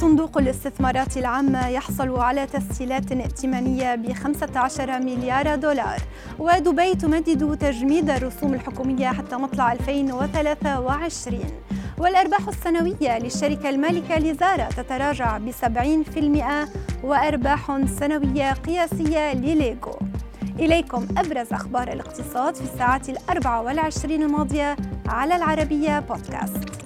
صندوق الاستثمارات العامة يحصل على تسهيلات ائتمانية ب 15 مليار دولار. ودبي تمدد تجميد الرسوم الحكومية حتى مطلع 2023 والأرباح السنوية للشركة المالكة لزارا تتراجع ب 70% وأرباح سنوية قياسية لليغو. إليكم أبرز أخبار الاقتصاد في الساعات الأربع والعشرين الماضية على العربية بودكاست.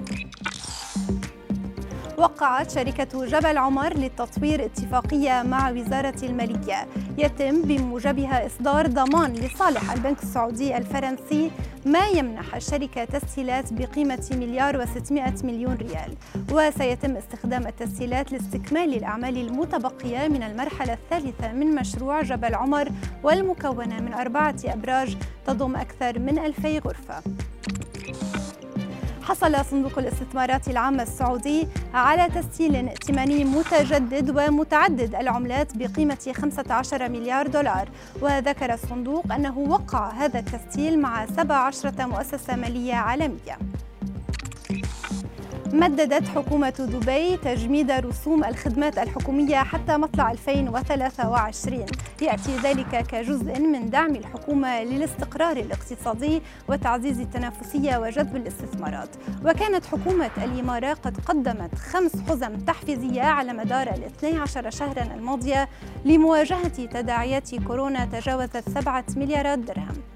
وقعت شركة جبل عمر للتطوير اتفاقية مع وزارة المالية يتم بموجبها إصدار ضمان لصالح البنك السعودي الفرنسي ما يمنح الشركة تسهيلات بقيمة مليار و600 مليون ريال. وسيتم استخدام التسهيلات لاستكمال الأعمال المتبقية من المرحلة الثالثة من مشروع جبل عمر والمكونة من أربعة أبراج تضم أكثر من ألفي غرفة. حصل صندوق الاستثمارات العامة السعودي على تسهيل ائتماني متجدد ومتعدد العملات بقيمة 15 مليار دولار. وذكر الصندوق أنه وقع هذا التسهيل مع 17 مؤسسة مالية عالمية. مددت حكومة دبي تجميد رسوم الخدمات الحكومية حتى مطلع 2023 يأتي ذلك كجزء من دعم الحكومة للاستقرار الاقتصادي وتعزيز التنافسية وجذب الاستثمارات. وكانت حكومة الإمارات قد قدمت خمس حزم تحفيزية على مدار ال 12 شهرا الماضية لمواجهة تداعيات كورونا تجاوزت 7 مليارات درهم.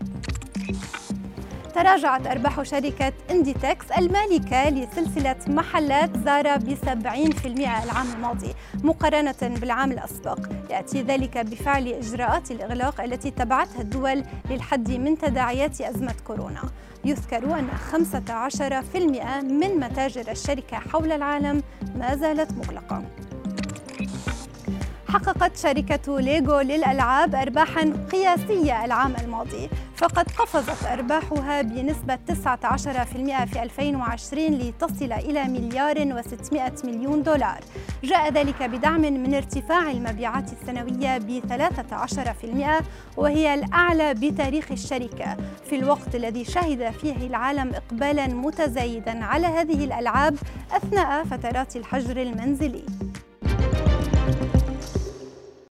تراجعت أرباح شركة إنديتكس المالكة لسلسلة محلات زارا ب 70% العام الماضي مقارنة بالعام الأسبق. يأتي ذلك بفعل إجراءات الإغلاق التي تبعتها الدول للحد من تداعيات أزمة كورونا. يذكر أن 15% من متاجر الشركة حول العالم ما زالت مغلقة. حققت شركة ليغو للألعاب أرباحا قياسية العام الماضي فقد قفزت أرباحها بنسبة 19% في 2020 لتصل إلى مليار و600 مليون دولار. جاء ذلك بدعم من ارتفاع المبيعات السنوية ب 13% وهي الأعلى بتاريخ الشركة. في الوقت الذي شهد فيه العالم إقبالا متزايدا على هذه الألعاب أثناء فترات الحجر المنزلي.